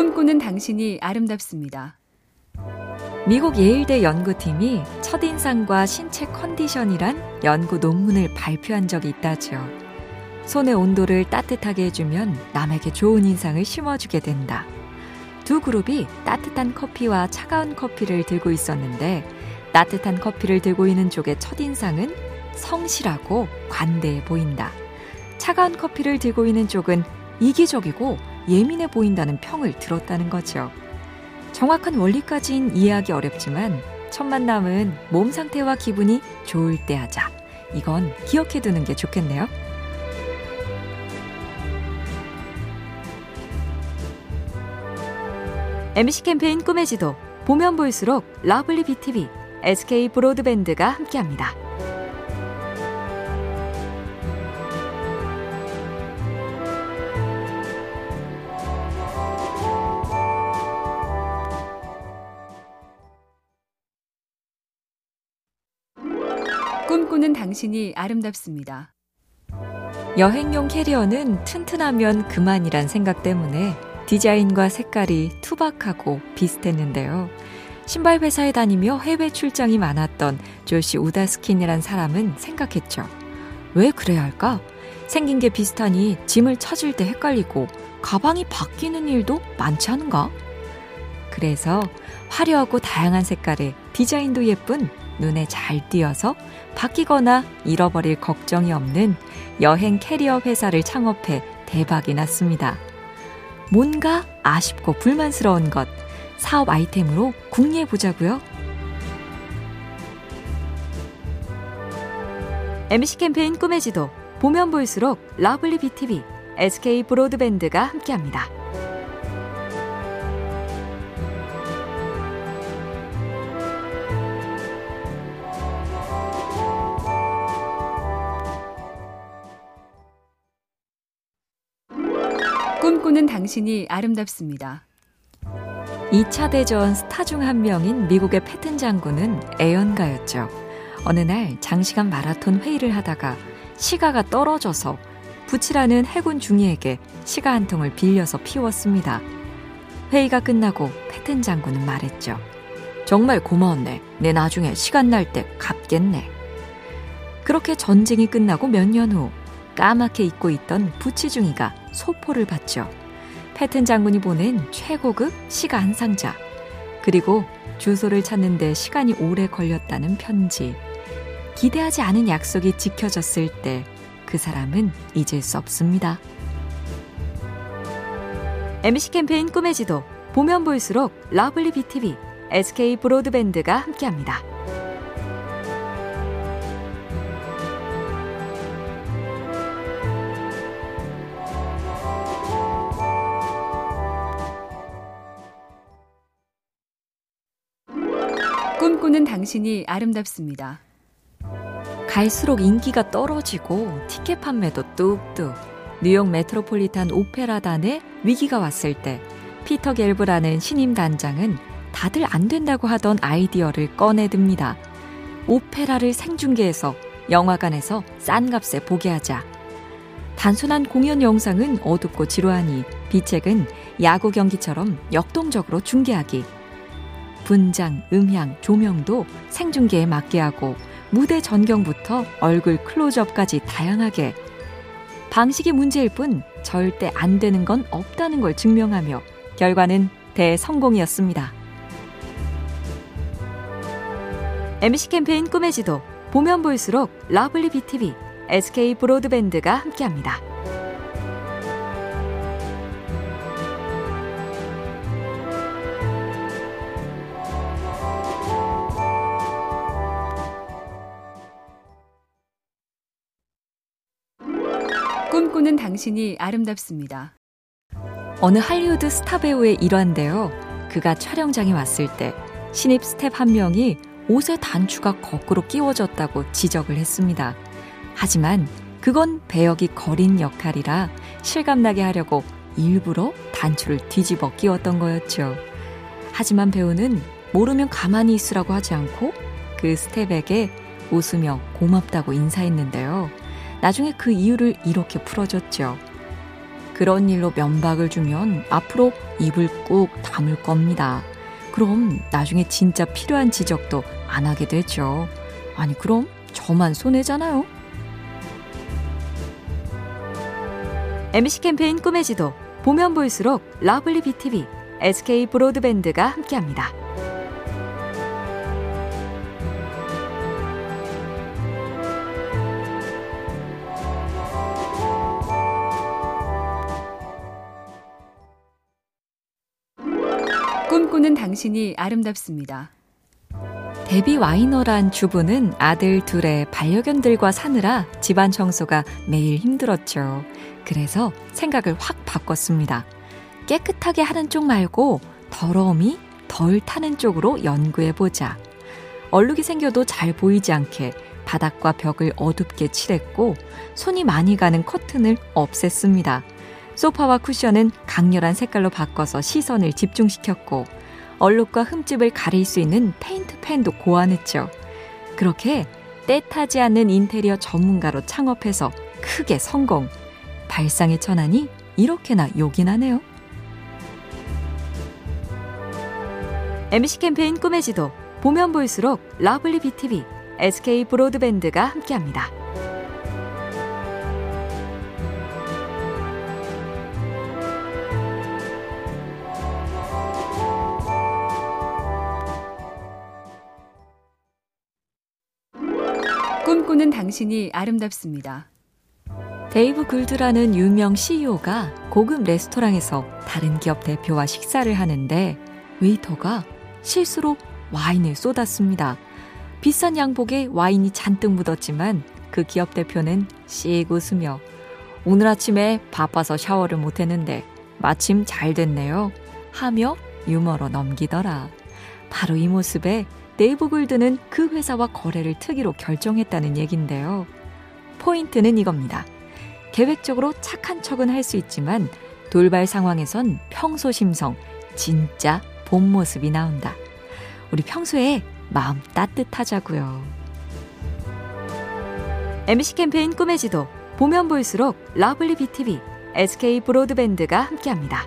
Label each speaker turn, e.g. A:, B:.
A: 꿈꾸는 당신이 아름답습니다.
B: 미국 예일대 연구팀이 첫인상과 신체 컨디션이란 연구 논문을 발표한 적이 있다죠. 손의 온도를 따뜻하게 해주면 남에게 좋은 인상을 심어주게 된다. 두 그룹이 따뜻한 커피와 차가운 커피를 들고 있었는데 따뜻한 커피를 들고 있는 쪽의 첫인상은 성실하고 관대해 보인다. 차가운 커피를 들고 있는 쪽은 이기적이고 예민해 보인다는 평을 들었다는 거죠. 정확한 원리까지는 이해하기 어렵지만 첫 만남은 몸 상태와 기분이 좋을 때 하자. 이건 기억해 두는 게 좋겠네요. MBC 캠페인 꿈의 지도 보면 볼수록 lovely BTV, SK 브로드밴드가 함께합니다.
A: 꿈꾸는 당신이 아름답습니다.
B: 여행용 캐리어는 튼튼하면 그만이란 생각 때문에 디자인과 색깔이 투박하고 비슷했는데요. 신발 회사에 다니며 해외 출장이 많았던 조시 우다스킨이란 사람은 생각했죠. 왜 그래야 할까? 생긴 게 비슷하니 짐을 찾을 때 헷갈리고 가방이 바뀌는 일도 많지 않은가? 그래서 화려하고 다양한 색깔의 디자인도 예쁜 눈에 잘 띄어서 바뀌거나 잃어버릴 걱정이 없는 여행 캐리어 회사를 창업해 대박이 났습니다. 뭔가 아쉽고 불만스러운 것 사업 아이템으로 궁리해 보자고요. MBC 캠페인 꿈의 지도 보면 볼수록 lovely BTV, SK 브로드밴드가 함께합니다.
A: 꿈꾸는 당신이 아름답습니다.
B: 2차 대전 스타 중 한 명인 미국의 패튼 장군은 애연가였죠. 어느 날 장시간 마라톤 회의를 하다가 시가가 떨어져서 부치라는 해군 중위에게 시가 한 통을 빌려서 피웠습니다. 회의가 끝나고 패튼 장군은 말했죠. 정말 고마웠네. 내 나중에 시간 날 때 갚겠네. 그렇게 전쟁이 끝나고 몇 년 후 까맣게 잊고 있던 부치 중위가 소포를 받죠. 패튼 장군이 보낸 최고급 한 상자. 그리고 주소를 찾는데 시간이 오래 걸렸다는 편지. 기대하지 않은 약속이 지켜졌을 때 그 사람은 잊을 수 없습니다. MBC 캠페인 꿈의 지도 보면 볼수록 lovely BTV, SK 브로드밴드가 함께합니다.
A: 꿈꾸는 당신이 아름답습니다.
B: 갈수록 인기가 떨어지고 티켓 판매도 뚝뚝. 뉴욕 메트로폴리탄 오페라단에 위기가 왔을 때 피터 겔브라는 신임 단장은 다들 안 된다고 하던 아이디어를 꺼내듭니다. 오페라를 생중계해서 영화관에서 싼 값에 보게 하자. 단순한 공연 영상은 어둡고 지루하니 비책은 야구 경기처럼 역동적으로 중계하기. 분장, 음향, 조명도 생중계에 맞게 하고 무대 전경부터 얼굴 클로즈업까지 다양하게 방식이 문제일 뿐 절대 안 되는 건 없다는 걸 증명하며 결과는 대성공이었습니다. MBC 캠페인 꿈의 지도 보면 볼수록 lovely BTV, SK 브로드밴드가 함께합니다.
A: 꿈꾸는 당신이 아름답습니다.
B: 어느 할리우드 스타 배우의 일화인데요. 그가 촬영장에 왔을 때 신입 스텝 한 명이 옷의 단추가 거꾸로 끼워졌다고 지적을 했습니다. 하지만 그건 배역이 걸인 역할이라 실감나게 하려고 일부러 단추를 뒤집어 끼웠던 거였죠. 하지만 배우는 모르면 가만히 있으라고 하지 않고 그 스텝에게 웃으며 고맙다고 인사했는데요. 나중에 그 이유를 이렇게 풀어줬죠. 그런 일로 면박을 주면 앞으로 입을 꾹 다물 겁니다. 그럼 나중에 진짜 필요한 지적도 안 하게 되죠. 아니, 그럼 저만 손해잖아요. MBC 캠페인 꿈의 지도 보면 볼수록 lovely BTV, SK 브로드밴드가 함께합니다.
A: 꿈꾸는 당신이 아름답습니다.
B: 데뷔 와이너란 주부는 아들 둘의 반려견들과 사느라 집안 청소가 매일 힘들었죠. 그래서 생각을 확 바꿨습니다. 깨끗하게 하는 쪽 말고 더러움이 덜 타는 쪽으로 연구해보자. 얼룩이 생겨도 잘 보이지 않게 바닥과 벽을 어둡게 칠했고 손이 많이 가는 커튼을 없앴습니다. 소파와 쿠션은 강렬한 색깔로 바꿔서 시선을 집중시켰고 얼룩과 흠집을 가릴 수 있는 페인트 펜도 고안했죠. 그렇게 때타지 않는 인테리어 전문가로 창업해서 크게 성공. 발상의 전환이 이렇게나 요긴하네요. MBC 캠페인 꿈의 지도 보면 볼수록 lovely BTV, SK 브로드밴드가 함께합니다.
A: 꿈꾸는 당신이 아름답습니다.
B: 데이브 굴드라는 유명 CEO가 고급 레스토랑에서 다른 기업 대표와 식사를 하는데 웨이터가 실수로 와인을 쏟았습니다. 비싼 양복에 와인이 잔뜩 묻었지만 그 기업 대표는 씩 웃으며 오늘 아침에 바빠서 샤워를 못했는데 마침 잘 됐네요. 하며 유머로 넘기더라. 바로 이 모습에 네이버 골드는 그 회사와 거래를 트기로 결정했다는 얘긴데요. 포인트는 이겁니다. 계획적으로 착한 척은 할 수 있지만 돌발 상황에선 평소 심성, 진짜 본 모습이 나온다. 우리 평소에 마음 따뜻하자고요. MC 캠페인 꿈의 지도 보면 볼수록 lovely BTV, SK 브로드밴드가 함께합니다.